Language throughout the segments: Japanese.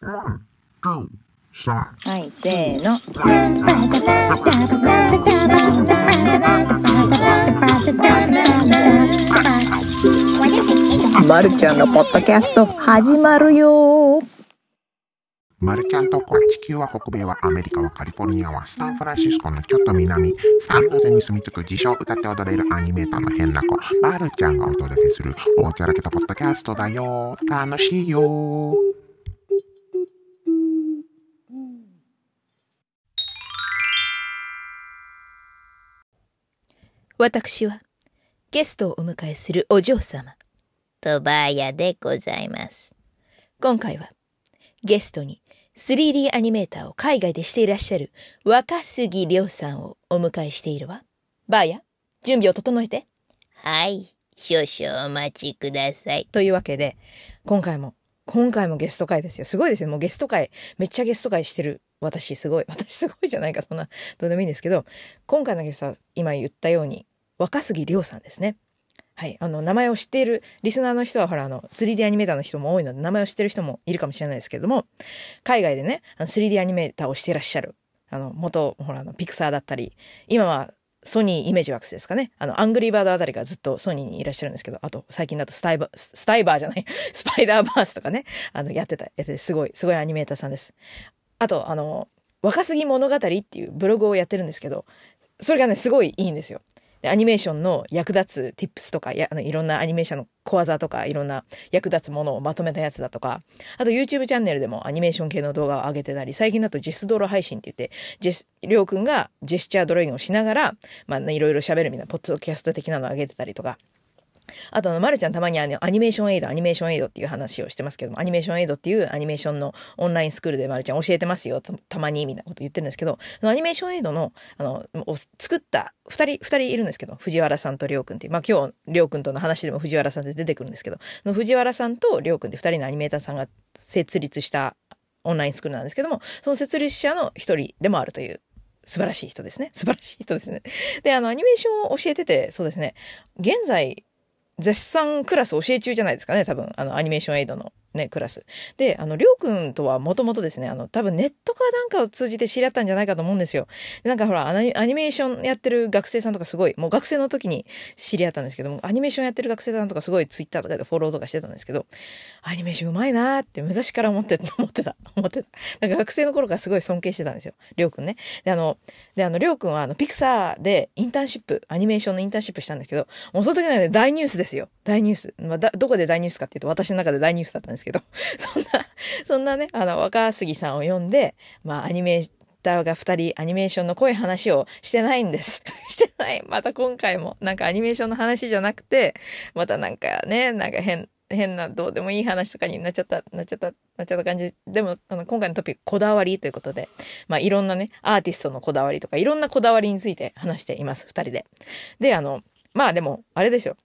はい、せーの。まるちゃんのポッドキャスト始まるよ。マルちゃんとこは地球は北米はアメリカはカリフォルニアはサンフランシスコのちょっと南サンノゼに住み着く自称歌って踊れるアニメーターの変な子。マルちゃんがお届けするおちゃらけたポッドキャストだよ。楽しいよ。私はゲストをお迎えするお嬢様トバヤでございます。今回はゲストに 3D アニメーターを海外でしていらっしゃる若杉亮さんをお迎えしているわバーヤ準備を整えてはい、少々お待ちください。というわけで今回も今回もゲスト会ですよすごいですよもうゲスト会めっちゃゲスト会してる私すごい 私すごいじゃないかそんなどうでもいいんですけど今回のゲストは今言ったように若杉亮さんですねはい。あの、名前を知っている、リスナーの人は、ほら、あの、3D アニメーターの人も多いので、名前を知ってる人もいるかもしれないですけれども、海外でね、あの 3D アニメーターをしていらっしゃる、あの、元、ほら、あの、ピクサーだったり、今は、ソニーイメージワークスですかね。あの、アングリーバードあたりがずっとソニーにいらっしゃるんですけど、あと、最近だとスタイバー、スタイバーじゃない、スパイダーバースとかね、あの、やってた、やってて、すごい、すごいアニメーターさんです。あと、あの、若杉物語っていうブログをやってるんですけど、それがね、すごいいいんですよ。アニメーションの役立つ tips とかやあのいろんなアニメーションの小技とかいろんな役立つものをまとめたやつだとかあと YouTube チャンネルでもアニメーション系の動画を上げてたり最近だとジェスドロ配信って言ってジェスりょうくんがジェスチャードローイングをしながら、まあね、いろいろ喋るみたいなポッドキャスト的なのを上げてたりとかあとあの、まるちゃんたまにあの、アニメーションエイド、アニメーションエイドっていう話をしてますけども、アニメーションエイドっていうアニメーションのオンラインスクールでまるちゃん教えてますよ、たたまに、みたいなこと言ってるんですけど、アニメーションエイドの、あの、作った二人、二人いるんですけど、藤原さんとりょうくんっていう、まあ今日、りょうくんとの話でも藤原さんって出てくるんですけど、の藤原さんとりょうくんって二人のアニメーターさんが設立したオンラインスクールなんですけども、その設立者の一人でもあるという、素晴らしい人ですね。素晴らしい人ですね。で、あの、アニメーションを教えてて、そうですね、現在、絶賛クラス教え中じゃないですかね、多分、あの、アニメーションエイドの。ね、クラス。で、あの、りょうくんとはもともとですね、あの、多分ネットかなんかを通じて知り合ったんじゃないかと思うんですよ。でなんかほら、アニアニメーションやってる学生さんとかすごい、もう学生の時に知り合ったんですけども、アニメーションやってる学生さんとかすごいツイッターとかでフォローとかしてたんですけど、アニメーションうまいなーって昔から思って、思ってた、思ってた。なんか学生の頃からすごい尊敬してたんですよ。りょうくんね。で、あの、で、あの、りょうくんは、あの、ピクサーでインターンシップ、アニメーションのインターンシップしたんですけど、もうその時はね、大ニュースですよ。大ニュース。まあ、だ、どこで大ニュースかっていうと、私の中で大ニュースだったんですですけど、そんな、そんなね、あの、若杉さんを呼んで、まあ、アニメーターが二人、アニメーションの濃い話をしてないんです。してない。また今回も、なんかアニメーションの話じゃなくて、またなんかね、なんか変、変などうでもいい話とかになっちゃった、なっちゃった、なっちゃった感じ。でも、あの今回のトピック、こだわりということで、まあいろんなね、アーティストのこだわりとか、いろんなこだわりについて話しています、二人で。で、あの、まあでも、あれですよ。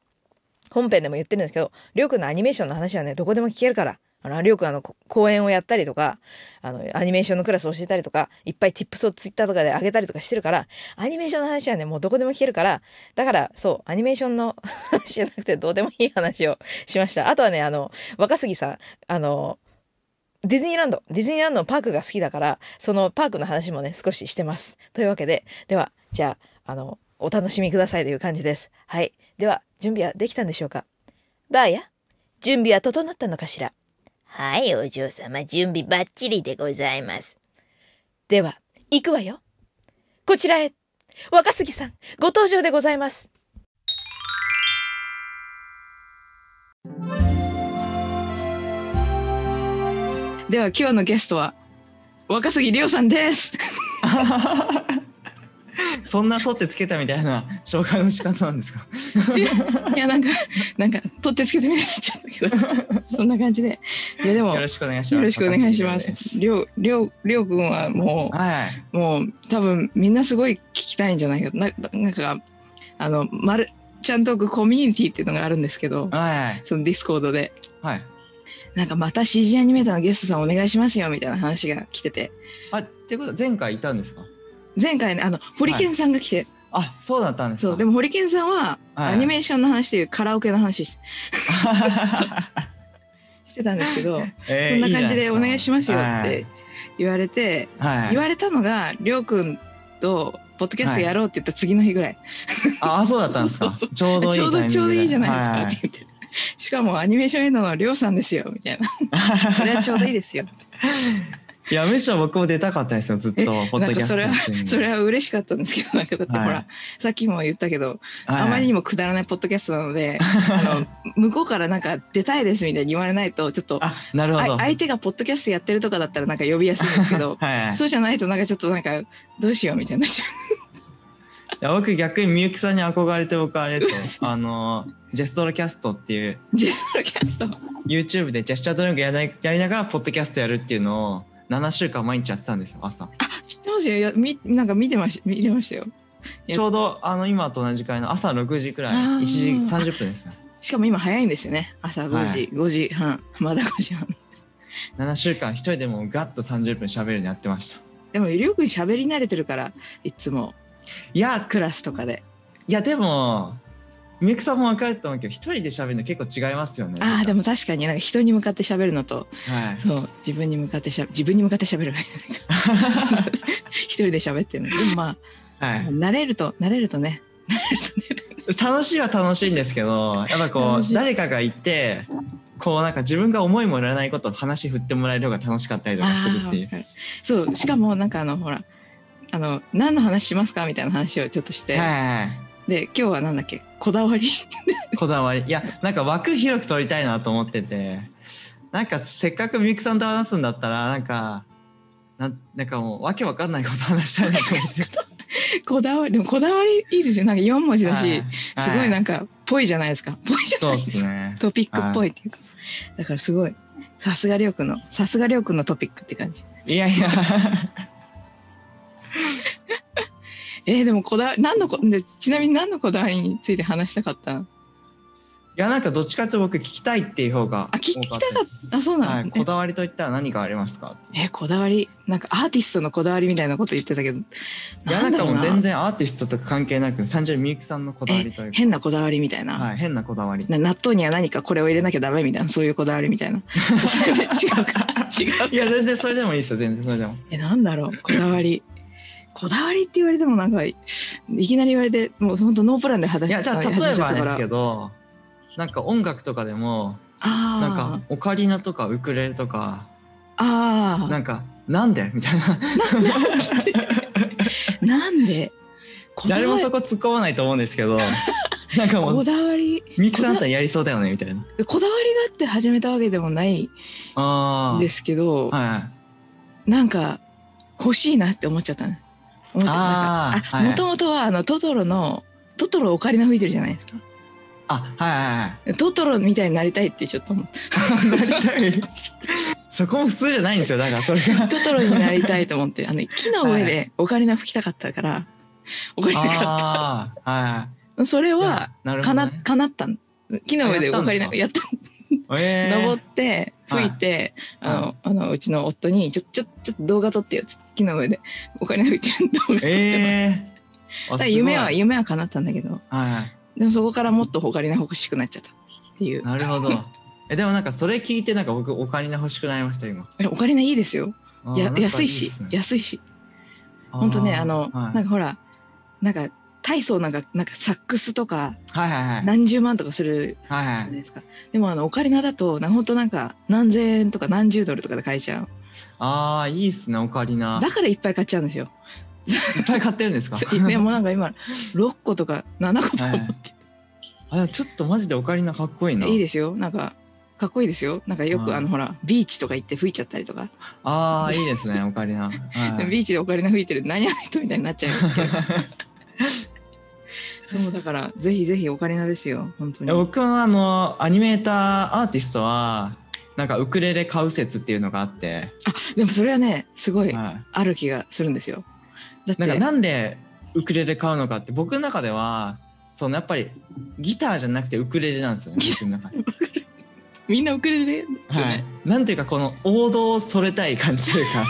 本編でも言ってるんですけど、りょうくんのアニメーションの話はね、どこでも聞けるから。あの、りょうくんあの、講演をやったりとか、あの、アニメーションのクラスを教えたりとか、いっぱい tips をツイッターとかで上げたりとかしてるから、アニメーションの話はね、もうどこでも聞けるから、だから、そう、アニメーションの話じゃなくて、どうでもいい話をしました。あとはね、あの、若杉さん、あの、ディズニーランド、ディズニーランドのパークが好きだから、そのパークの話もね、少ししてます。というわけで、では、じゃあ、あの、お楽しみくださいという感じです。はい。では、準備はできたんでしょうか？バーや？準備は整ったのかしら？はい、お嬢様、準備バッチリでございます。では、行くわよ。こちらへ、若杉さん、ご登場でございます。では今日のゲストは若杉りょうさんです。そんな取ってつけたみたいな紹介の仕方なんですか？いやなんかなんか取ってつけてみたいになっちゃったけど そんな感じでいやでもよろしくお願いします。よろしくお願いしますりょうりょうりょうくんはもはい。うもう多分みんなすごい聞きたいんじゃないかななんかあのまるちゃんとコミュニティっていうのがあるんですけどはい。そのディスコードではい。なんかまた CG アニメーターのゲストさんお願いしますよみたいな話が来ててあ、ってことは前回いたんですか？前回ねあのホリケンさんが来て、あ、そうだったんですか。そうでもホリケンさんははい。アニメーションの話というカラオケの話してし してたんですけど、えーそんな感じでお願いしますよっはい。て言われて、はい、言われたのがりょうくんとポッドキャストやろうって言った次の日ぐらい、ああそうだったんですか。そうちょうどいいちょうどちょうどいいじゃないですかはって言って、しかもアニメーションエンドのりょうさんですよみたいな。それはちょうどいいですよいやむしろ僕も出たかったですよずっとえポッドキャストなんかやってるんでそれは嬉しかったんですけどなんかだってほら、はい。さっきも言ったけど、はいあまりにもくだらないポッドキャストなので あの向こうからなんか出たいですみたいに言われないとちょっとあなるほど。あ相手がポッドキャストやってるとかだったらなんか呼びやすいんですけど はいはい。そうじゃないとなんかちょっとなんかどうしようみたいにな。っちゃいや僕逆にみゆきさんに憧れて僕あれですよ。あのジェストロキャストっていううジェストロキャスト。YouTube でジェスチャートレーニングやりなやりながらポッドキャストやるっていうのを7週間毎日やってたんですよ朝。知ってますよ。みなんか見てまし見てましたよ。やちょうどあの今と同じくらいの朝6時くらいあー。1時30分ですね。しかも今早いんですよね。朝5時、はい。5時半。まだ5時半。7週間一人でもうガッと30分喋るのやってました。でもりょうくん喋り慣れてるからいつも。いやクラスとかで。いやでもみゆきさんも分かると思うけど一人で喋るの結構違いますよね。ああでも確かになんか人に向かって喋るのとはい。そう自分に向かってしゃ自分に向かって喋る。一人で喋ってるの。でもまあ、はい。慣れると慣れるとね。慣れるとね。楽しいは楽しいんですけどやっぱこう誰かがいてこうなんか自分が思いもよらないことを話振ってもらえる方が楽しかったりとかするっていう。そうしかもなんかあのほらあの何の話しますか？みたいな話をちょっとして、はいはいはいで今日はなんだっけ？こだわり？こだわり。いやなんか枠広く取りたいなと思ってて。なんかせっかくみゆきさんと話すんだったらなんかなんなんかもうわけわかんないこと話したいなと思って。こだわりでもこだわりいいですよ。なんか4文字だし、はい。すごいなんかぽいじゃないですか。ぽいじゃないですか。すね。トピックっぽいっていうか、だからすごい。さすがりょうくんのさすがりょうくんのトピックって感じ。いやいや えーでもこだわ何のこでちなみに何のこだわりについて話したかった？いやなんかどっちかって僕聞きたいっていう方があ聞きたか多った。あそうなの、はい、こだわりといったら何がありますか？ええこだわり？なんかアーティストのこだわりみたいなこと言ってたけどいやなんかもう全然然アーティストとか関係なく単純にみゆきさんのこだわりというか。変なこだわりみたいな、はい、変なこだわり。な納豆には何かこれを入れなきゃダメみたいなそういうこだわりみたいな。違うか。違ういや全然それでもいいですよ全然それでも。えなんだろう。こだわりこだわりって言われてもなんかいきなり言われてもう本当ノープランで話いやじゃあ例え始めちゃったから。ばですけどなんか音楽とかでもあなんかオカリナとかウクレレとかああなんかなんでみたいな。なんで？誰もそこ突っ込まないと思うんですけど なんかもこうだわり。ミキさんだったらやりそうだよねみたいな。こだわりがあって始めたわけでもないんですけど、はなんか欲しいなって思っちゃったね思っちゃなんかもともとはあのトトロのトトロオカリナ吹いてるじゃないですか。いあはいはいはい。トトロみたいになりたいってちょっと思って。そこも普通じゃないんですよ。だからそれが。トトロになりたいと思って。あの木の上でオカリナ吹きたかったから、オカリナ買っああはたそれいはい。はかなね、かなったん。木の上でオカリナあやったえー。登って吹いて、はい。あのあのうちの夫にちょちょちょっと動画撮ってよ木の上でオカリナ吹いてる動画撮ってえー、夢は夢は叶ったんだけどはいでもそこからもっとオカリナ欲しくなっちゃったっていう。なるほど。えでもなんかそれ聞いてなんか僕オカリナ欲しくなりました今。えオカリナいいですよ。や安いし安いし。ほんとねあの、はい。なんかほらなんか大層なんかなんかサックスとかはいはいはい。何十万とかするはいはい。じゃないですか、でもあのオカリナだとなほんとなんか何千円とか何十ドルとかで買えちゃう。ああいいっすねオカリナ。だからいっぱい買っちゃうんですよ。いっぱい買ってるんですか？そ ういやもうなんか今6個とか7個とか持って。あでもちょっとマジでオカリナかっこいいな。いいですよ。なんかかっこいいですよ。なんかよくはい。あのほらビーチとか行って吹いちゃったりとか、ああいいですねオカリナ。はい。ビーチでオカリナ吹いてる。何やないとみたいになっちゃうけど そうだからぜひぜひオカリナですよ。本当に。僕のあのアニメーターアーティストはなんかウクレレ買う説っていうのがあって、でもそれはねすごいはある気がするんですよ。だっい、なんかてなんでウクレレ買うのかって僕の中ではそのやっぱりギターじゃなくてウクレレなんですよね僕の中で。みんなウクレレ、はい、なんていうかこの王道をそれたい感じというか。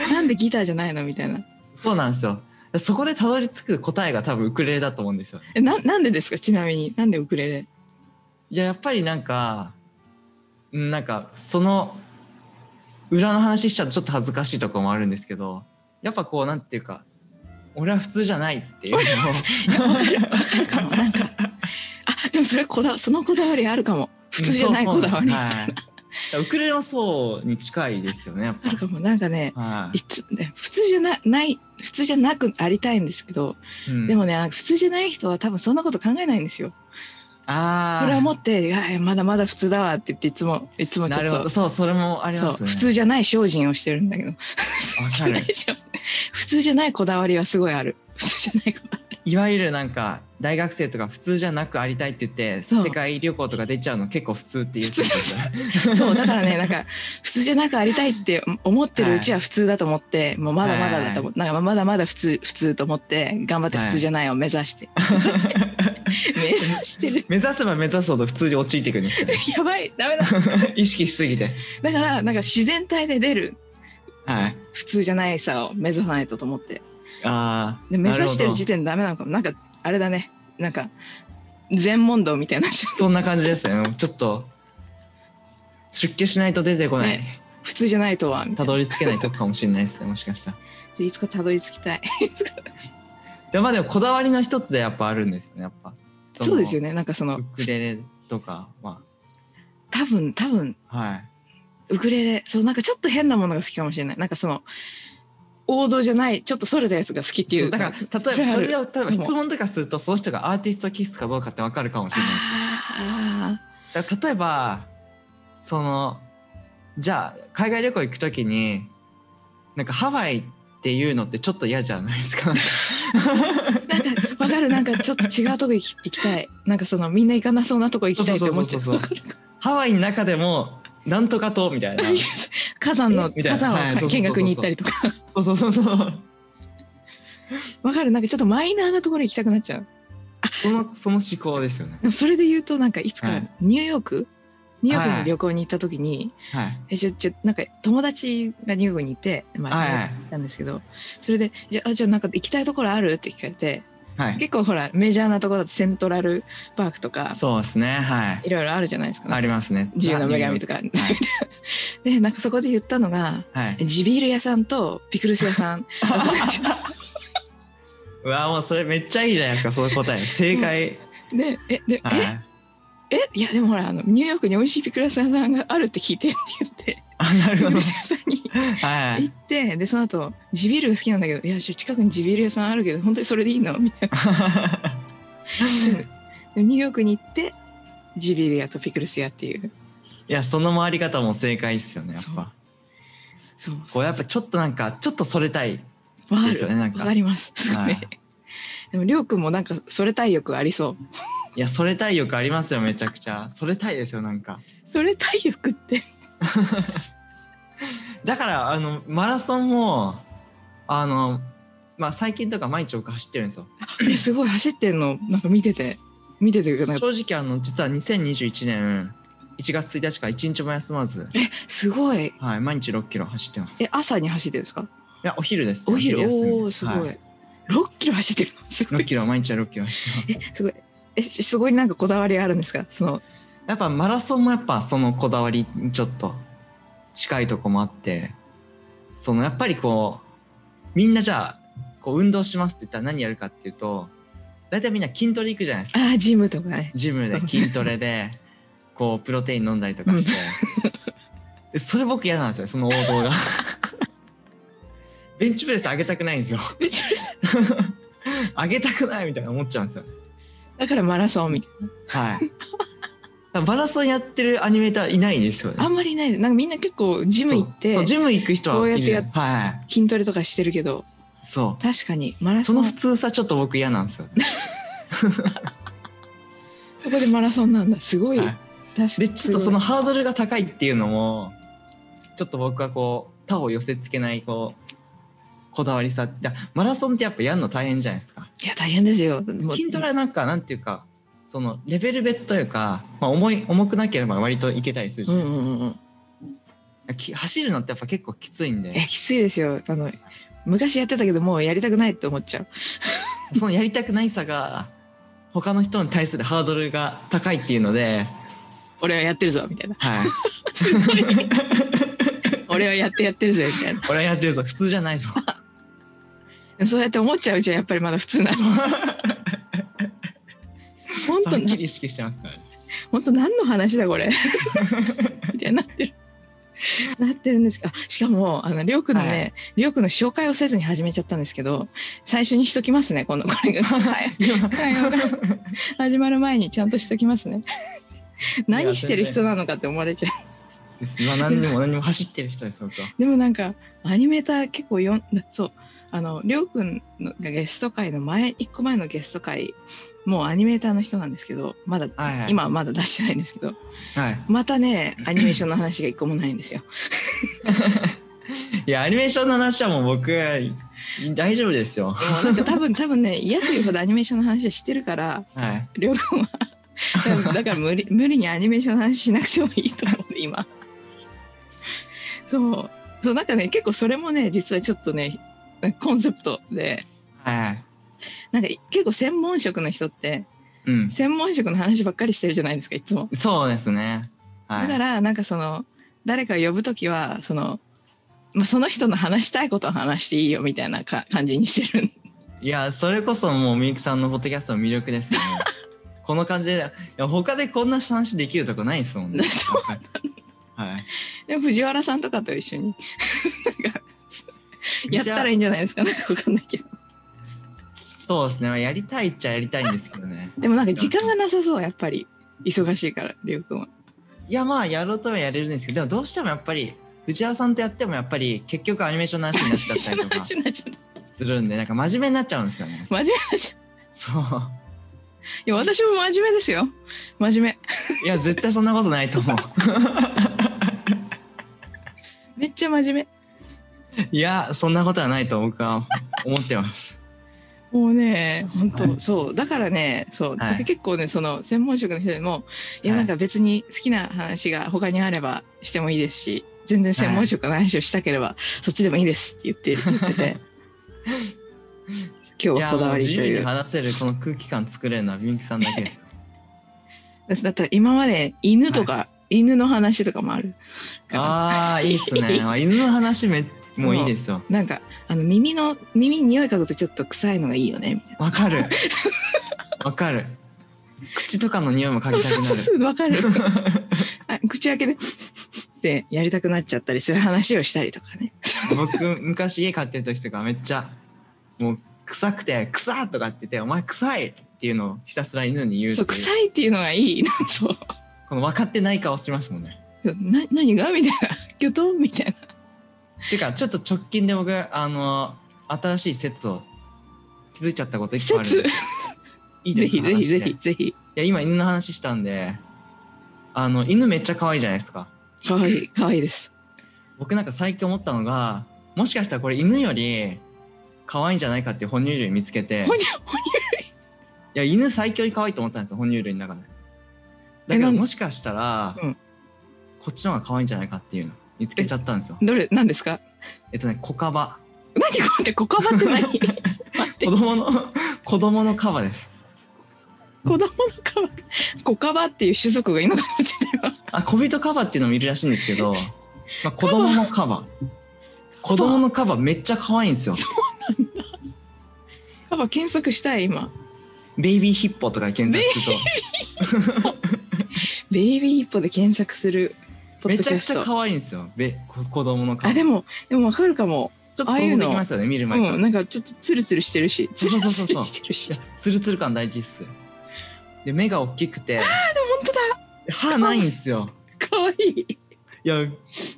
なんでギターじゃないの？みたいな。そうなんですよそこでたどり着く答えが多分ウクレレだと思うんですよえななんでですか？ちなみに。なんでウクレレ？いややっぱりなんかうんなんかその裏の話しちゃうとちょっと恥ずかしいところもあるんですけどやっぱこうなんていうか俺は普通じゃないっていうのを かるわかるかも。なんかあでもそれこだそのこだわりあるかも。普通じゃないこだわりいウクレレもそうに近いですよねやっあるかもなんかねぱ。はい。つね普通じゃなない普通じゃなくありたいんですけど、いうん。でもね普通じゃない人は多分そんなこと考えないんですよ。あこれは持っっていやまだまだ普通だわって言っていつもいつもちなるほょっとど。そうそれもありますね。そう普通じゃない精進をしてるんだけど。普通じゃない精普通じゃないこだわりはすごいある。普通じゃないこだわりいわゆるなんか大学生とか普通じゃなくありたいって言って世界旅行とか出ちゃうの結構普通っていう普通そうだからね なんか普通じゃなくありたいって思ってるうちは普通だと思って、もうまだまだだと思って、なんかまだまだ普通普通と思って頑張って普通じゃないを目指して、目指してる。目指せば目指すほど普通に陥っていくんですよね。やばい。ダメだ。意識しすぎて。だからなんか自然体で出るはい。普通じゃないさを目指さないとと思ってああで目指してる時点点でダメなのかも。なんかあれだね。なんか全問答みたいなそんな感じですね。ちょっと出家しないと出てこない、ね普通じゃないとはみたどり着けないとこかもしれないですねもしかしたら。いつかたどり着きたい。でもまあでもこだわりの一つでやっぱあるんですよねやっぱ。のそうですよね。なんかそのウクレレとかは多分多分。はい。ウクレレ。そうなんかちょっと変なものが好きかもしれない。なんかその王道じゃないちょっとそれたやつが好きっていそううだから例えばそれを例えば質問とかするとその人がアーティストキスかどうかってわかるかもしれないですよあだから例えばそのじゃあ海外旅行行く時になんかハワイっていうのってちょっと嫌じゃないですか？ー なんかわかる。なんかちょっと違うとこ行き行きたい。なんかそのみんな行かなそうなとこ行きたいって思っちゃう。ハワイの中でもなんとかと みたいな。火山の火山を見学に行ったりとか。そうそうそうそう。わかる。なんかちょっとマイナーなところ行きたくなっちゃう。そのその思考ですよね。それで言うとなんかいつかはい。ニューヨーク、ニューヨークに旅行に行った時に、はい。えじゃじゃなんか友達がニューヨークにいて、まあ、はいはい。行ったんですけどそれで「じゃあじゃあなんか行きたいところある?」って聞かれてはい。結構ほらメジャーなところだとセントラルパークとかそうですね。はい。いろいろあるじゃないですか。ありますね。自由の女神とか。でなんかそこで言ったのがはい。地ビール屋さんとピクルス屋さん。うわもうそれめっちゃいいじゃないですかその答え。正解。でえで、はい。ええいやでもほらあのニューヨークに美味しいピクルス屋さんがあるって聞いてって言ってあなるほど。さんにはい。行ってでその後地ビールが好きなんだけど「いや近くに地ビール屋さんあるけど本当にそれでいいの?」みたいな。でニューヨークに行って地ビール屋とピクルス屋っていう。いやその回り方も正解ですよねやっぱ。そう。こうやっぱちょっとなんかちょっとそれたいですよねなんか。わかります、はい。でもりょうくんもなんかそれたい欲ありそう。いやそれたい欲ありますよめちゃくちゃ。それたいですよなんか。それたい欲って だからあのマラソンもあのまあ最近とか毎日僕走ってるんですよ。えすごい走ってるの？なんか見てて。見てて正直あの実は2021年1月1日から1日も休まず、えすごい。はい、毎日6キロ走ってます。いえ朝に走ってるんですか？やお昼ですお昼。おおすごい、はい、6キロ走ってるの？すごい。6キロ毎日は6キロ走ってます。えすごい。えしすごいなんかこだわりあるんですか？そのやっぱマラソンもやっぱそのこだわりにちょっと近いとこもあってそのやっぱりこうみんなじゃあこう運動しますって言ったら何やるかっていうと大体みんな筋トレ行くじゃないですか。あージムとか。ねジムで筋トレでこうプロテイン飲んだりとかして、でそれ僕嫌なんですよその王道が。ベンチプレス上げたくないんですよ。上げたくないみたいな思っちゃうんですよ。だからマラソンみたいはいマラソンやってるアニメーターいないですよね。なあんまりいない。なんかみんな結構ジム行ってジム行く人はこうやってはいはい。筋トレとかしてるけど。そ確かにマラうそソン。の普通さちょっと僕嫌なんですよ、そこでマラソンなんだ。すごい、はい。確かに。でちょっとそのハードルが高いっていうのもちょっと僕はこう他を寄せつけないこうこだわりさ。だマラソンってやっぱやるの大変じゃないですか。いや大変ですよ。もう。筋トレはなんかなんていうかそのレベル別というか、まあ、重い重くなければ割といけたりするじうゃないですか、んうんうんうん。き走るのってやっぱ結構きついんで。えきついですよ。あの昔やってたけどもうやりたくないって思っちゃう。そのやりたくないさが他の人に対するハードルが高いっていうので。俺はやってるぞみたいな。はい。すごい。俺はやってやってるぜみたい俺はやってるぞ。普通じゃないぞ。なそうやって思っちゃううちはやっぱりまだ普通なの本当はっきり意識してますからね。本当何の話だこれ。みたいになってる。なってるんです。かしかもあのりょうくんのはねりょうくんの紹介をせずに始めちゃったんですけど最初にしときますねこのこれが。はい。会話が始まる前にちゃんとしときますね。何してる人なのかって思われちゃう。です。今何にも何にも走ってる人です僕はでもなんかアニメーター結構よんそうあのりょうくんのがゲスト会の前一個前のゲスト会もうアニメーターの人なんですけどまだ、はいはい。今はまだ出してないんですけどはい。またねアニメーションの話が一個もないんですよ。いやアニメーションの話はもう僕大丈夫ですよ。もうなんか多分多分ね嫌というほどアニメーションの話はしてるからはい。りょうくんはだからだから無理 無理にアニメーションの話しなくてもいいと思う今。そう。そうなんかね結構それもね実はちょっとね コンセプトで。はい。なんか結構専門職の人ってうん。専門職の話ばっかりしてるじゃないですかいつも。そうですね。はい。だからなんかその誰かを呼ぶときはその、まあ、その人の話したいことを話していいよみたいなか感じにしてる。いやそれこそもうみゆきさんのポッドキャストの魅力ですよね。この感じでいや他でこんな話できるとこないですもんね。そうはい。でも藤原さんとかと一緒に。なんか やったらいいんじゃないですかなんかわかんないけど。そうですね。やりたいっちゃやりたいんですけどね。でもなんか時間がなさそう。やっぱり。忙しいからりょうくんは。いやまあやろうとはやれるんですけどでもどうしてもやっぱり藤原さんとやってもやっぱり結局アニメーションの話になっちゃったりとかするんでなんか真面目になっちゃうんですよね。真面目になっちゃう。そう。いや私も真面目ですよ。真面いや絶対そんなことないと思う。目 めっちゃ真面いやそんなことはないと僕は思ってます。目もうね本当、はい。そうだからねそう、はい。結構ねその専門職の人でもいやはい。なんか別に好きな話が他にあればしてもいいですし全然専門職の話をしたければ、そっちでもいいですって言って言ってて。今日はこだわりという。話せるこの空気感作れるのはみゆきさんだけですよ。だったら今まで犬とか、犬の話とかもあるああいいっすね。あ犬の話めもういいですよ。なんかあの耳の耳に匂い嗅ぐとちょっと臭いのがいいよねみたいな。わかる。わかる。口とかの匂いも嗅ぎたくなる。そうそうわかる。あ口開けでってやりたくなっちゃったりする話をしたりとかね。僕昔家飼ってる時とかめっちゃもう臭くて「臭っ!」とかって言って「お前臭い!」っていうのをひたすら犬に言う。そう臭いっていうのがいい。そう。この分かってない顔してますもんね。な何が？みたいな。ギョトン？みたいなていうかちょっと直近で僕あの新しい説を気づいちゃったこと一個あるんで。説？いいぜひぜひぜひぜひ。いや今犬の話したんであの犬めっちゃ可愛いじゃないですか。かわいいかわいいです。僕なんか最近思ったのがもしかしたらこれ犬より可愛いんじゃないかっていう哺乳類見つけて。ほにほにいや犬最強に可愛いと思ったんですよ哺乳類の中で。だけえなん？どもしかしたら、うん。こっちの方が可愛いんじゃないかっていうの見つけちゃったんですよ。どれ何ですか？えっとね小カバ。何これコカバって何？子供の子供のカバです。子供のカバ？コカバっていう種族がいるのかもしれないわあ小人カバっていうのもいるらしいんですけど、まあ、子供のカバ。子供のカバめっちゃ可愛いんですよ。カバ検索したい今。ベイビーヒッポとかで検索すると。ベイビーヒッポで検索するめちゃくちゃ可愛いんですよ。べこ子供のカバあでもでもわかるかもちょっと想像できますよね見る前から、うんなんかちょっとツルツルしてるし。ツルツルしてるし。ツルツル感大事っすで目が大きくて。本当だ。歯ないんですよ。かわいい。いや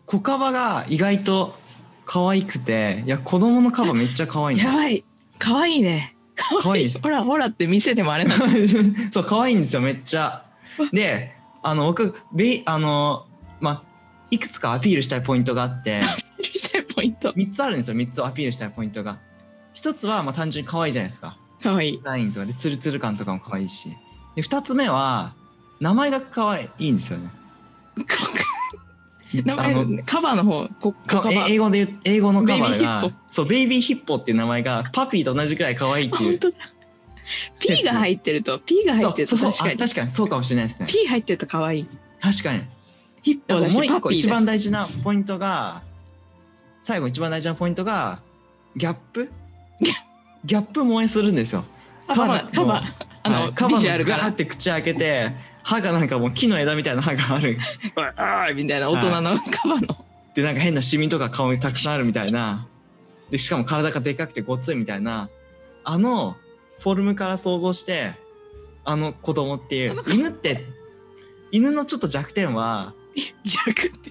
小カバが意外と可愛くて。いや子供のカバめっちゃ可愛いのやばい。かわいいね可愛い。ほらほらって見せてもあれなの そう可愛いんですよめっちゃ。であの僕ベイあのまあいくつかアピールしたいポイントがあって。したいポイント。3つあるんですよ3つアピールしたいポイントが。1つはまあ単純に可愛いじゃないですか。かわい。いデザインとかでツルツル感とかも可愛いし。で2つ目は名前が可愛いんですよね。名前カバーの方こかカバー。え英語で言う英語のカバーがポそうベイビーヒッポっていう名前がパピーと同じくらい可愛いっていう。P が入ってると P が入ってると確かに。あ確かにそうかもしれないですね。P 入ってるとかわいい。確かにヒッポだしもう一個一番大事なポイントが最後一番大事なポイントがギャップ？ギャップ萌えするんですよ。カバカバあの、はいカバのガーって口開けて歯がなんかもう木の枝みたいな歯がある。あーみたいな大人のカバの。でなんか変なシミとか顔にたくさんあるみたいな。でしかも体がでかくてごついみたいな。あのフォルムから想像してあの子供っていう。犬って犬のちょっと弱点は弱って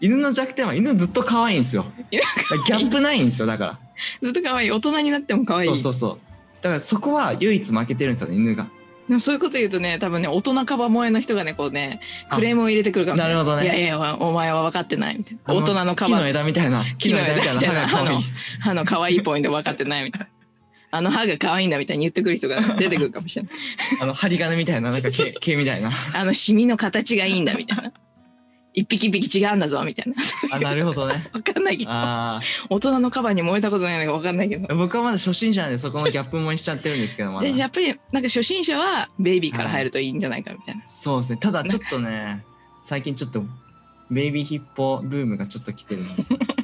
犬の弱点は犬ずっと可愛いんですよ。犬ギャップないんですよだから。ずっと可愛い。大人になっても可愛い。そうそうそう。だからそこは唯一負けてるんですよね犬が。でもそういうこと言うとね多分ね大人カバ萌えの人がねこうねあクレームを入れてくるかも、なるほどね。いやいやお前は分かってないみたいな。あ大人のカ木のバ枝みたいな木の枝みたいな歯が可愛い。歯の可愛いポイント分かってないみたいなあの歯が可愛いんだみたいに言ってくる人が 出てくるかもしれない。あの針金みたいななんか毛毛みたいな。あのシミの形がいいんだみたいな。一匹一匹違うんだぞみたいな。あなるほどね。分かんないけど。あ大人のカバーに燃えたことないのか分かんないけど。あ僕はまだ初心者なんでそこのギャップもしちゃってるんですけどまだ。でやっぱりなんか初心者はベイビーから入るといいんじゃないかみたいな、そうですね。ただちょっとね最近ちょっとベイビーヒッポブームがちょっと来てるんですよ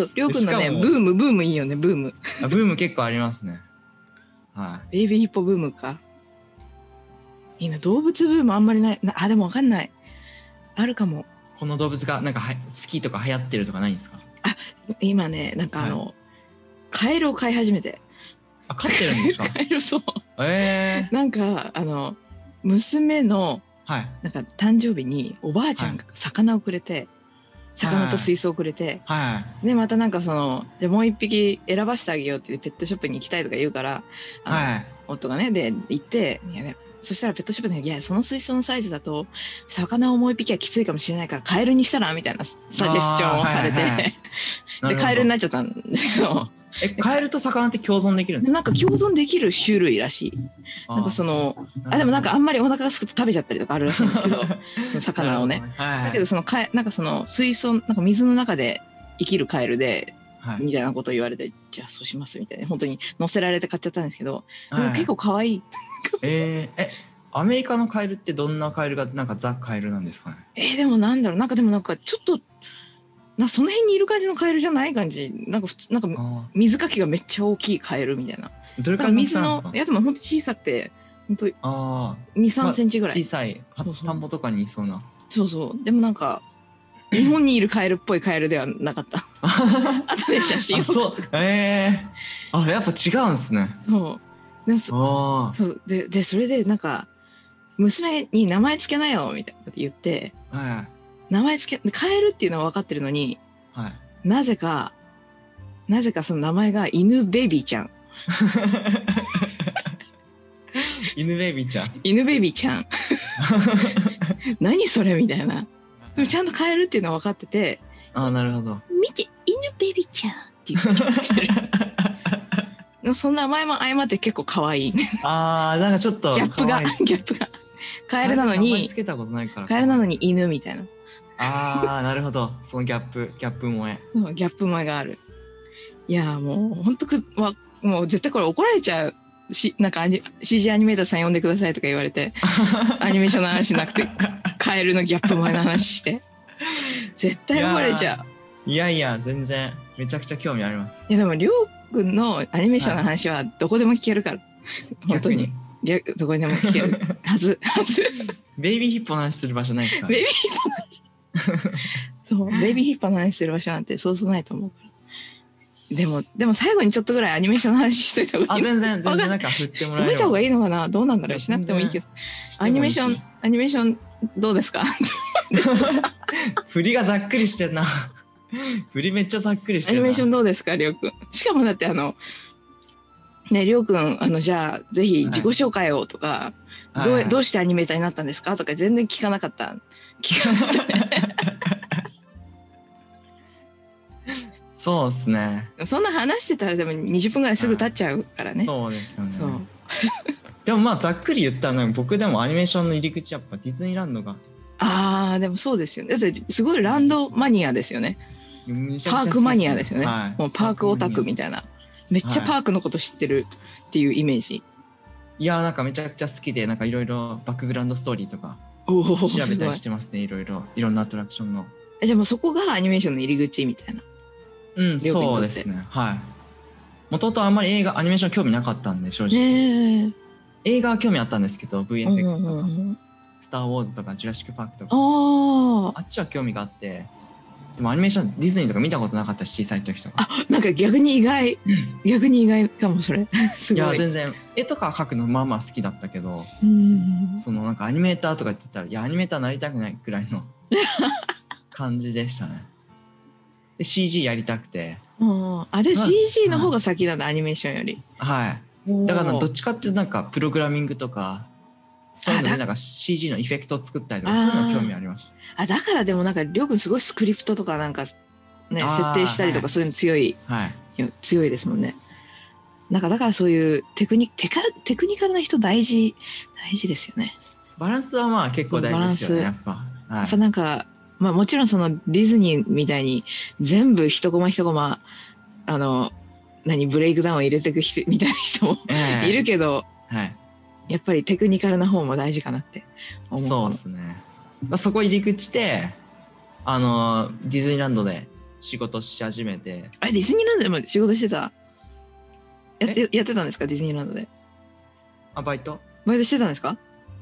そうりょうくんのねブームブームいいよねブーム。あブーム結構ありますね。はベイビーヒッポブームか。いいな動物ブームあんまりない。なあでも分かんない。あるかも。いこの動物がなんかは好きとか流行ってるとかないんですか？今ねなんかあの、カエルを飼い始めて。あ飼ってるんですか？カエルそう。ええなんかあの娘のはい。なんか誕生日におばあちゃんが魚をくれて、魚と水槽をくれて、はい。でまたなんかそのじゃあもう一匹選ばしてあげようって言ってペットショップに行きたいとか言うからはい。夫がねで行っていや、ね、そしたらペットショップで「いやその水槽のサイズだと魚をもう一匹はきついかもしれないからカエルにしたら?」みたいなサジェスチョンをされて、はいはい でカエルにななっちゃったんですけどえカエルと魚って共存できるんですか？なんか共存できる種類らしい。なんかそのあでもなんかあんまりお腹がすくと食べちゃったりとかあるらしいんですけど 魚をね。はい、だけどそのカエなんかその水槽なんか水の中で生きるカエルではい。みたいなことを言われてじゃあそうしますみたいな。本当に乗せられて買っちゃったんですけど、はい結構可愛い。えー、えアメリカのカエルってどんなカエルがなんかザ・カエルなんですかね？えーでもなんだろう。なんかでもなんかちょっとなその辺にいる感じのカエルじゃない感じ。なんか普通なんかあ水かきがめっちゃ大きいカエルみたいな。ーどれくらいの大きさなんですか？のいやでも本当小さくて本当ああ23センチぐらい、小さい。田んぼとかにいそうな。そうそう。でもなんか日本にいるカエルっぽいカエルではなかった。後で写真を。あそう。ええあやっぱ違うんですね。そう。でもそあそう。ででそれでなんか娘に名前つけなよみたいなこと言ってあはい名前つけカエルっていうのは分かってるのにはい。なぜかなぜかその名前が犬ベビーちゃん。犬ベイビーちゃん。犬ベビーちゃん。何それみたいな。でもちゃんとカエルっていうのは分かっててああなるほど。見て犬ベビーちゃんって言ってる。その名前も相まって結構可愛い。ギああなんかちょっとャップがギャップが。カエルなのにつけたことないから。カエルなのに犬みたいなああなるほど。そのギャップギャップ萌え。うんギャップ前がある。いやーもう本当く、ま、もう絶対これ怒られちゃう。しなんかアニ CG アニメーターさん呼んでくださいとか言われて アニメーションの話しなくてカエルのギャップ前の話して。絶対怒られちゃう。いやいや全然めちゃくちゃ興味あります。いやでもりょうくんのアニメーションの話はどこでも聞けるから、本当に。逆どこにでも聞けるはずはず。ベイビーヒップの話する場所ないですか？ベイビーヒッパーの話そうベイビーヒッパーの話する場所なんてそうそうないと思うから。でもでも最後にちょっとぐらいアニメーションの話しといた方がいい。あ全然全然なんか振ってしもらえれば。といた方がいいのかなどうなんだろいうやしなくてもいいけど。アニメーションアニメーションどうですか？振りがざっくりしてるな。振りめっちゃざっくりしてるな。アニメーションどうですかりょうくん？しかもだってあのねりょうくんあのじゃあぜひ自己紹介をとか、どうどうしてアニメーターになったんですか？とか全然聞かなかった聞かなかったねそうですね。そんな話してたらでも20分ぐらいすぐ経っちゃうからね。そうですよね。そう。でもまあざっくり言ったら僕でもアニメーションの入り口やっぱディズニーランドが。あーでもそうですよね。だってすごいランドマニアですよね。パークマニアですよね、はい。もうパークオタクみたいな。めっちゃパークのこと知ってるっていうイメージ、い。やなんかめちゃくちゃ好きでなんかいろいろバックグラウンドストーリーとか調べたりしてますねいろいろ。いろんなアトラクションの。えじゃあもうそこがアニメーションの入り口みたいな。うんそうですね。はい。もともとあんまり映画アニメーション興味なかったんで正直、ねえ映画は興味あったんですけど VFX とか、スター・ウォーズとかジュラシック・パークとか。ああっちは興味があってでもアニメーションディズニーとか見たことなかったし小さい時とか。あなんか逆に意外。逆に意外かもそれ。すいごい。や全然。絵とか描くのまあまあ好きだったけどうん。そのなんかアニメーターとか言ってたらいやアニメーターなりたくないくらいの 感じでしたね。で CG やりたくて。うん。あでも CG の方が先なんだアニメーションより。はい。だからどっちちかっていうとなんかプログラミングとかそういうのなんか CG のエフェクトを作ったりとかそういうの興味ありました。あだからでもなんかりょうくんすごいスクリプトとかなんかね設定したりとかはい。そういうの強いはい。強いですもんね。なんかだからそういうテクニテカルテクニカルな人大事大事ですよね。バランスはまあ結構大事ですよねやっぱ。はい。やっぱなんか、まあもちろんそのディズニーみたいに全部一コマ一コマあの何ブレイクダウンを入れていく人みたいな人もええ。いるけど、はいやっぱりテクニカルな方も大事かなって思うそうですね。まあ、そこ入り口で、あの、ディズニーランドで仕事し始めて、あれディズニーランドでも仕事してた？やってやってたんですか？ディズニーランドで。あ、バイト？バイトしてたんですか？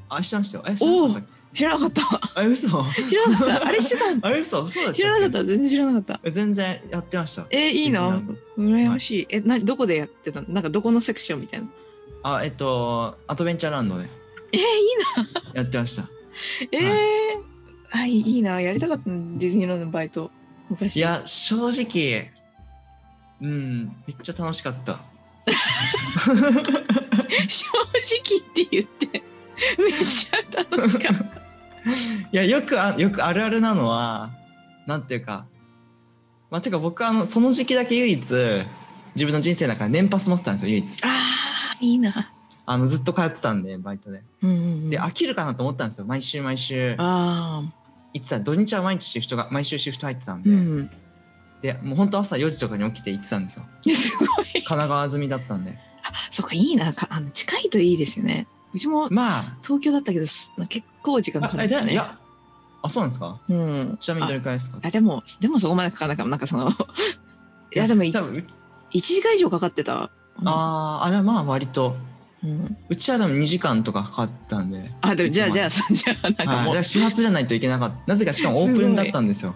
あ、してましたよ。え、知らなかったっ知らなかった。けあ、嘘。知らなかった。あれしてたん？あ、嘘。そうだ知らなかった。全然知らなかった。た。全然やってました。えーランド。羨ましい、えなどこでやってたの？なんかどこのセクションみたいなあ、えっと、アドベンチャーランドで。えいいやってました。な えーあいいいいな。やりたかったのディズニーランドのバイト。昔。いや、正直、うん、めっちゃ楽しかった。正直って言ってめっちゃ楽しかった。いや、よくあ、よくあるあるなのは、なんていうか、まあ、てか僕はあの、その時期だけ唯一、自分の人生の中で年パス持ってたんですよ、唯一。あーいいな。あの、ずっと通ってたんで、バイトで。うんうんうん。で、飽きるかなと思ったんですよ、毎週毎週。あ行ってた土日は毎日シフトが、毎週シフト入ってたんーで、うん。で、もう本当朝4時とかに起きて行ってたんですよ。すごい。神奈川済みだったんで。そっかいいな。かあの近いといいですよね。うちもま東京だったけどす結構時間かかるんですよね。だいや、あ、そうなんですか？うん。ちなみにどれくらいですか？あでもでもそこまでかかんなかった。なんかその いやでもい多分、1時間以上かかってたあーあ、でもまあ割と。うん、うちはでも2時間とかかかったんで。あでもじゃあじゃあそじゃあなんかもうから始発じゃないといけなかった。なぜかしかもオープンだったんですよ。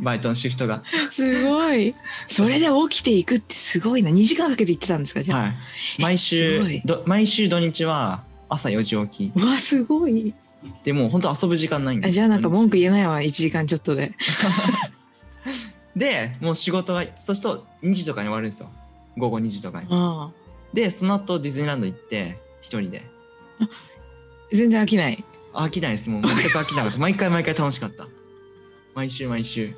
バイトのシフトが。すごいそれで起きていくってすごいな2時間かけて行ってたんですかじゃあ、はい。毎す週毎週土日は朝4時起き。うわすごいでもう本当遊ぶ時間ないんでじゃあなんか文句言えないわ1時間ちょっとで で、もう仕事がそうすると2時とかに終わるんですよ。午後2時とかに。で、その後ディズニーランド行って一人で。全然飽きない飽きないです。もう全く飽きなかった。毎回毎回楽しかった。毎週毎週。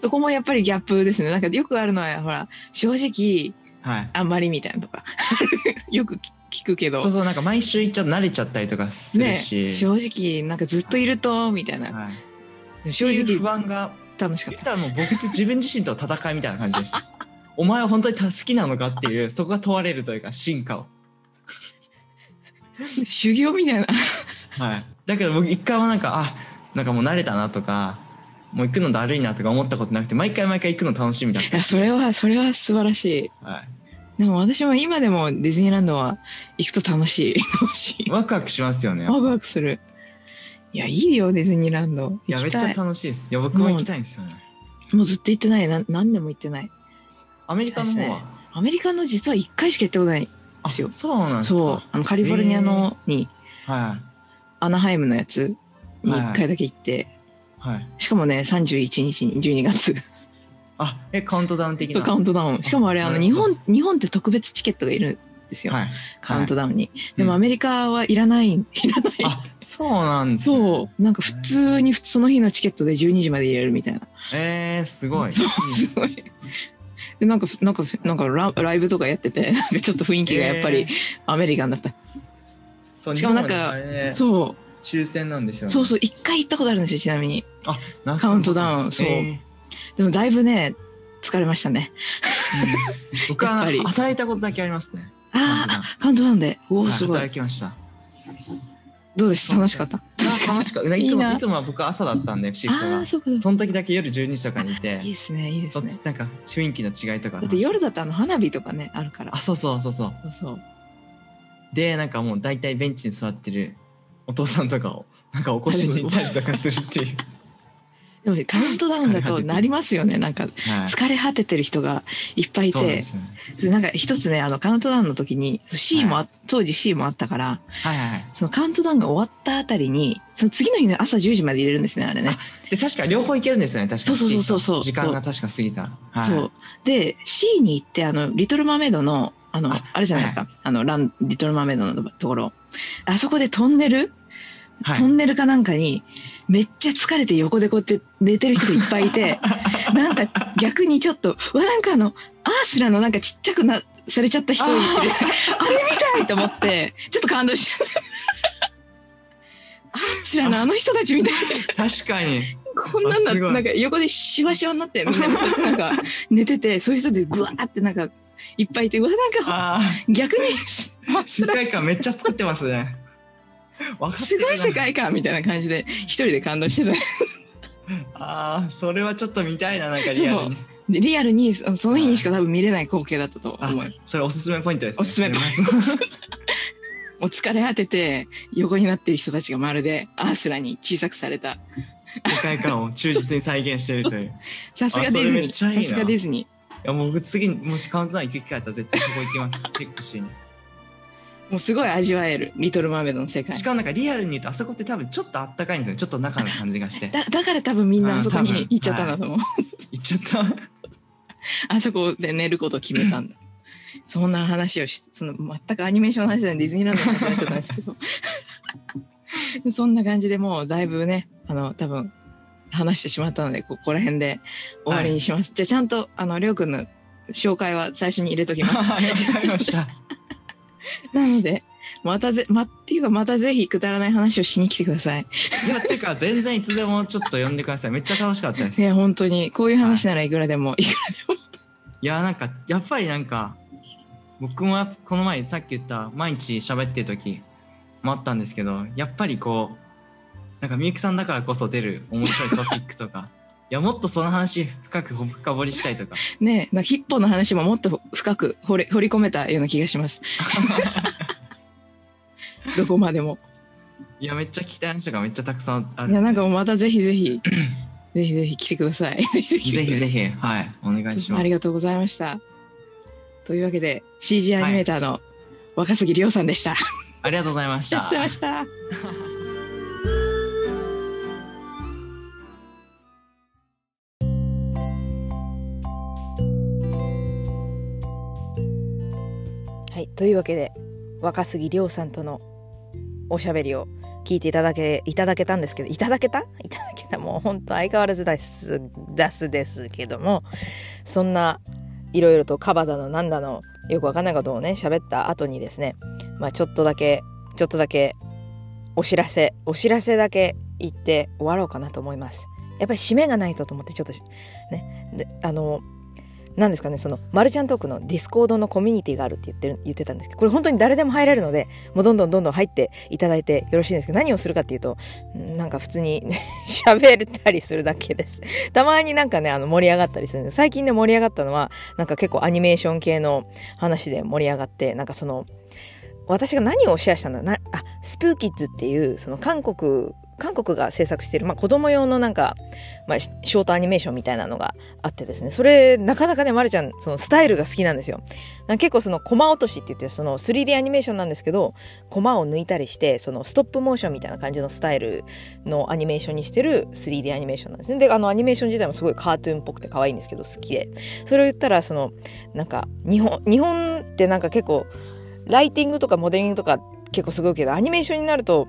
そこもやっぱりギャップですねなんかよくあるのはほら正直はい。あんまりみたいなとか よく聞くけどそうそう、なんか毎週行っちゃうと慣れちゃったりとかするねし。正直なんかずっといるとみたいな、はい。正っていう不直安が楽しかった言ったらもう僕自分自身との戦いみたいな感じでした。お前は本当に好きなのかっていう そこが問われるというか進化を。修行みたいなはい。だけど僕一回もなんかあなんかもう慣れたなとかもう行くのだるいなとか思ったことなくて毎回毎回行くの楽しみだっいやそれはそれは素晴らしいた。はい。でも私も今でもディズニーランドは行くと楽しい楽しいワクワクしますよね。ワクワクするいやいいよディズニーランドいやめっちゃ楽しいです。いや僕も行きたいんですよね。もうずっと行ってないな何年も行ってないアメリカの方は？アメリカの実は1回しか行ったことないあですよ。そうなんですか。そう。あのカリフォルニアのに。はいアナハイムのやつに1回だけ行って、はい。しかもね31日に12月あえカウントダウン的な？そうカウントダウン。しかもあれあの日本日本って特別チケットがいるんですよ、はい。カウントダウンに、うん。でもアメリカはいらないいらない。あそうなんですね。そう。なんか普通にその日のチケットで12時まで入れるみたいな。えー、すごい。そうい。いすごいでなんかなんかなんかラライブとかやってて なんかちょっと雰囲気がやっぱりえー。アメリカンだった、そうしかもなんかねそう。抽選なんですよね。そうそう一回行ったことあるんですよちなみに。あなカウントダウンそう。えでもだいぶね疲れましたね。僕は働いたことだけありますね。あーあ、カウントダウンで。おお、はいすごい。働きました。どうでした？楽しかった？楽しかった。いつもいつもは僕朝だったんでシフトが。その時だけ夜12時とかにいていい、ですね、いいですね。なんか雰囲気の違いとか。だって夜だってあの花火とかね、あるからあ、。そうそうそうそう。そうそう。でなんかもう大体ベンチに座ってるお父さんとかをなんか起こしに行ったりとかするっていう。でもカウントダウンだとなりますよね。なんかはい。疲れ果ててる人がいっぱいいてそうなんで、すよね。でなんか一つね、あのカウントダウンの時に C もあ、当時 C もあったから、はいはいはい。そのカウントダウンが終わったあたりに、その次の日の朝10時まで入れるんですね、あれね。で確か両方いけるんですよね確かそうそうそうそうそう時間が確か過ぎた。はい、そう。で、C に行って、あの、リトルマーメイドの、あの、ああれじゃないですか。あの、ラン、リトルマーメイドのところ。あそこでトンネル、はいトンネルかなんかに、めっちゃ疲れて横でこうやって寝てる人がいっぱいいて、なんか逆にちょっと、うわ、なんかあの、アースラのなんかちっちゃくな、されちゃった人いる。あれみたいと思って、ちょっと感動しちゃった。アースラのあの人たちみたいな。確かに。こんなんだあすごいなんか横でシワシワになってみんななんか寝ててそういう人でグワーってなんかいっぱいいてうわなんかあ逆にあ世界観めっちゃ作ってますね。すごい世界観みたいな感じで一人で感動してた。ああそれはちちょっと見たいななんかリアルに。でリアルにそその日にしか多分見れない光景だったとあ思う。それおすすめポイントです、ね。おすすめポイント。もう疲れ果てて横になってる人たちがまるでアースラに小さくされた。世界観を忠実に再現しているという。いさすがディズニー。さすがディズニやもう僕次もしカウントダウン行く機会あったら絶対そこ行きます。チェックしに。ーもうすごい味わえるリトル・マーメイドの世界しかもなんかリアルに言うとあそこって多分ちょっとあったかいんですよね。ちょっと中の感じがして。だだから多分みんなあそこに行っちゃったんだと思う、行っちゃった。あそこで寝ることを決めたんだ。そんな話をし、その全くアニメーションの話じゃないディズニーランドの話になっちゃったんですけど。そんな感じでもうだいぶね、あの、多分話してしまったので、ここら辺で終わりにします。じゃあちゃんと、あの、りょうくんの紹介は最初に入れときます。ありがとうございました。なので、またぜ、ま、っていうかまたぜひくだらない話をしに来てください。いやっていうか全然いつでもちょっと呼んでください。めっちゃ楽しかったです。いや、本当に、こういう話ならいくらでも、いくらでも。いやなんかやっぱりなんか僕もこの前さっき言った毎日喋ってる時もあったんですけどやっぱりこうなんかみゆきさんだからこそ出る面白いトピックとかいやもっとその話深く深掘りしたいとか ねなんかヒッポの話ももっと深く掘り掘り込めたような気がします。どこまでも。いやめっちゃ聞きたい話とかめっちゃたくさんあるいや、なんかもうまたぜひぜひ、ぜひぜひ来てください。ぜひぜひぜひぜひはいお願いしますありがとうございました。というわけで、CG アニメーターの若杉亮さんでした。ありがとうございましたありがとうございました。というわけで若杉亮さんとのおしゃべりを聞いていただけいただけた？んですけどいただけた？いただけたもう本当相変わらずです出すですけどもそんないろいろとカバだのなんだのよくわかんないことをね喋った後にですねまあちょっとだけちょっとだけお知らせお知らせだけ言って終わろうかなと思います。やっぱり締めがないとと思ってちょっとね。あの何ですかねそのマルちゃんトークのディスコードのコミュニティがあるって言ってる言ってたんですけどこれ本当に誰でも入れるのでもうどんどんどんどん入っていただいてよろしいんですけど何をするかっていうとなんか普通に 喋ったりするだけです。たまになんかねあの盛り上がったりするんです。最近で盛り上がったのはなんか結構アニメーション系の話で盛り上がってなんかその私が何をシェアしたんだなあスプーキッズっていうその韓国韓国が制作している、まあ、子供用のなんか、まあ、ショートアニメーションみたいなのがあってですね。それなかなかねまるちゃんそのスタイルが好きなんですよ。結構そのコマ落としって言ってその 3D アニメーションなんですけどコマを抜いたりしてそのストップモーションみたいな感じのスタイルのアニメーションにしてる 3D アニメーションなんですね。であのアニメーション自体もすごいカートゥーンっぽくて可愛いんですけど好きで。それを言ったらそのなんか日本日本ってなんか結構ライティングとかモデリングとか結構すごいけどアニメーションになると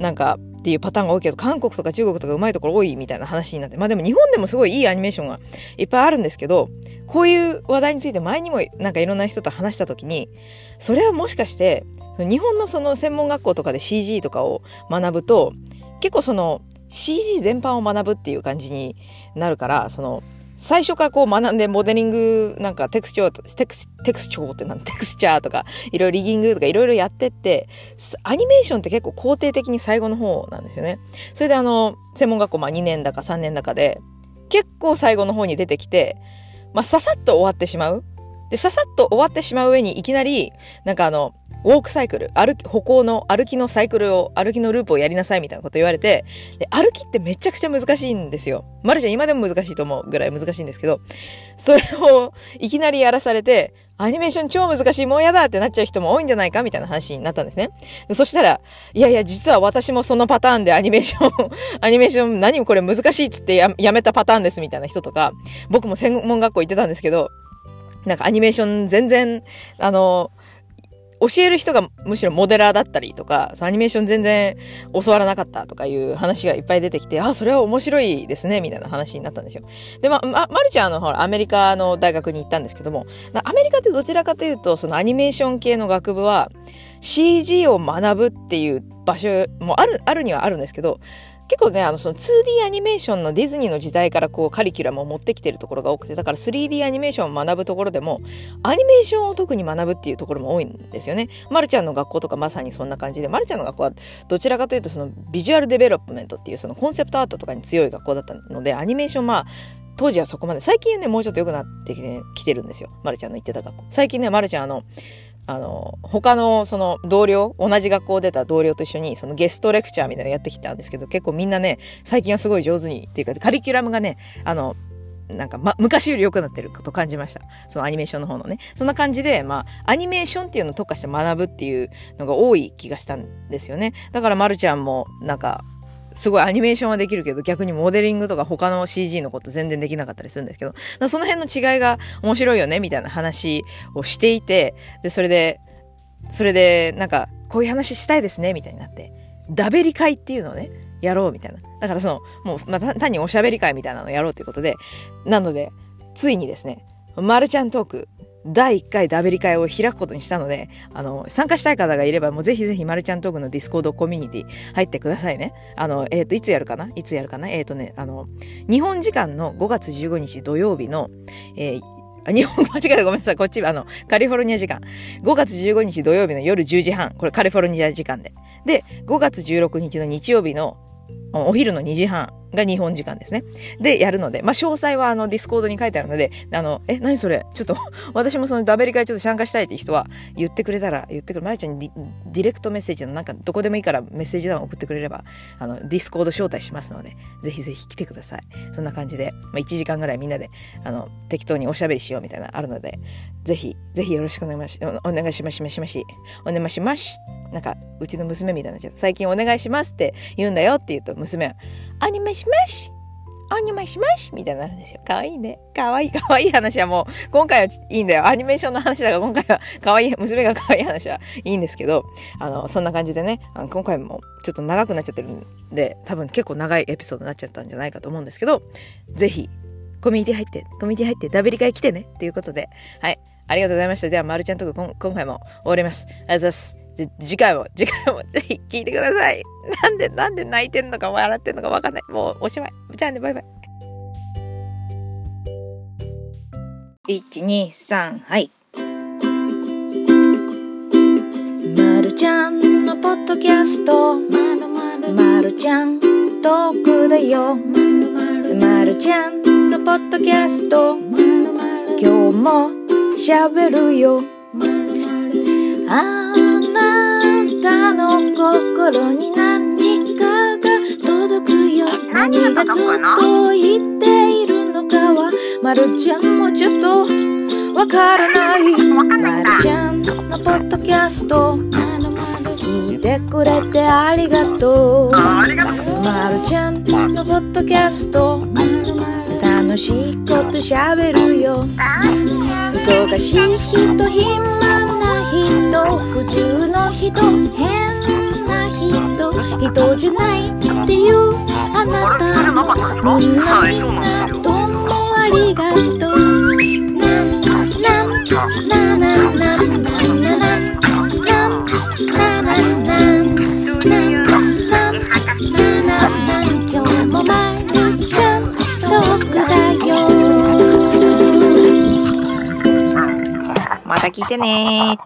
なんかっていうパターンが多いけど韓国とか中国とかうまいところ多いみたいな話になってまあでも日本でもすごいいいアニメーションがいっぱいあるんですけどこういう話題について前にもなんかいろんな人と話した時にそれはもしかして日本のその専門学校とかで CG とかを学ぶと結構その CG 全般を学ぶっていう感じになるからその最初からこう学んでモデリングなんかテクスチャー、テクス、テクスチョーってなん テクスチャーとか、いろいろリギングとかいろいろやってって、アニメーションって結構肯定的に最後の方なんですよね。それであの、専門学校まあ2年だか3年だかで、結構最後の方に出てきて、まあささっと終わってしまう。で、ささっと終わってしまう上にいきなり、なんかあの、ウォークサイクル、歩き、歩行の歩きのサイクルを、歩きのループをやりなさいみたいなこと言われて、で、歩きってめちゃくちゃ難しいんですよ。マルちゃん今でも難しいと思うぐらい難しいんですけど、それをいきなりやらされて、アニメーション超難しい、もうやだってなっちゃう人も多いんじゃないかみたいな話になったんですね。そしたら、いやいや、実は私もそのパターンでアニメーション、アニメーション何もこれ難しいっつってややめたパターンですみたいな人とか、僕も専門学校行ってたんですけど、なんかアニメーション全然、あの、教える人がむしろモデラーだったりとか、アニメーション全然教わらなかったとかいう話がいっぱい出てきて、あ、それは面白いですね、みたいな話になったんですよ。で、ま、ま、まるちゃんあの、ほら、アメリカの大学に行ったんですけども、アメリカってどちらかというと、そのアニメーション系の学部は、CG を学ぶっていう場所もある、あるにはあるんですけど、結構ね、あの、その 2D アニメーションのディズニーの時代からこうカリキュラムを持ってきてるところが多くて、だから 3D アニメーションを学ぶところでも、アニメーションを特に学ぶっていうところも多いんですよね。まるちゃんの学校とかまさにそんな感じで、まるちゃんの学校はどちらかというとその visual development っていうそのコンセプトアートとかに強い学校だったので、アニメーションまあ、当時はそこまで、最近はね、もうちょっと良くなってきて,、きてるんですよ。まるちゃんの言ってた学校。最近ね、まるちゃんあの、あの、他のその同僚、同じ学校出た同僚と一緒にその guest lecture みたいなのやってきたんですけど、結構みんなね、最近はすごい上手に、っていうか、カリキュラムがね、あの、なんか、ま、昔より良くなってると感じました。そのアニメーションの方のね。そんな感じで、まあ、アニメーションっていうのを特化して学ぶっていうのが多い気がしたんですよね。だから、まるちゃんも、なんか、すごいアニメーションはできるけど、逆にモデリングとか他の CG のこと全然できなかったりするんですけど、その辺の違いが面白いよね、みたいな話をしていて、で、それで、それで、なんか、こういう話したいですね、みたいになって、ダベリ会っていうのをね、やろう、みたいな。だからその、もう、まあ、単におしゃべり会みたいなのをやろうということで、なので、ついにですね、マルちゃんトーク、第1回ダベリ会を開くことにしたので、あの、参加したい方がいれば、もうぜひぜひマルちゃんトークのディスコードコミュニティ入ってくださいね。あの、えっ、ー、と、いつやるかな？いつやるかな？えっ、ー、とね、あの、日本時間の5月15日土曜日の、えー日本間違えたごめんなさい。こっち、あの、カリフォルニア時間。5月15日土曜日の夜10時半。これカリフォルニア時間で。で、5月16日の日曜日のお昼の2時半が日本時間ですね。で、やるので、まあ、詳細はあの、ディスコードに書いてあるので、あの、え、何それ？ちょっと、私もそのダベリ会ちょっと参加したいって人は、言ってくれたら、言ってくれ、まるちゃんにダイレクトメッセージのなんか、どこでもいいからメッセージ欄を送ってくれれば、あの、ディスコード招待しますので、ぜひぜひ来てください。そんな感じで、まあ、1時間ぐらいみんなで、あの、適当におしゃべりしようみたいなあるので、ぜひ、ぜひよろしくお願いします。お願いします、しまし。お願いします。なんか、うちの娘みたいなっちゃ。最近お願いしますって言うんだよって言うと、娘は、アニメしますアニメしますみたいになるんですよ。かわいいね。かわいい、かわいい話はもう、今回はいいんだよ。アニメーションの話だから今回は、かわいい、娘がかわいい話はいいんですけど、あの、そんな感じでね、あの今回もちょっと長くなっちゃってるんで、多分結構長いエピソードになっちゃったんじゃないかと思うんですけど、ぜひ、コミュニティ入って、コミュニティ入って、ダブリ会来てねっていうことで、はい。ありがとうございました。では、まるちゃんとこ今回も終わります。ありがとうございます。次回も、次回もぜひ聞いてください。なんで、なんで泣いてんのか笑ってんのかわかんない。もうおしまい。じゃあね、バイバイ。1、2、3、はい。まるちゃんのポッドキャスト。まるまるまるちゃんトークだよ。まるまるまるちゃんのポッドキャスト。まるまる今日も喋るよ。まるまるあなたの心に何かが届くよ。何が届いているのかは、まるちゃんもちょっとわからない。まるちゃんのポッドキャスト。聞いてくれてありがとう。まるちゃんのポッドキャスト。楽しいことしゃべるよ。忙しい人、暇な人、普通の人、変っ人じゃないっていうあなた。もみんなみんなどうもありがとうなんなんななんなんなんなんまた聞てね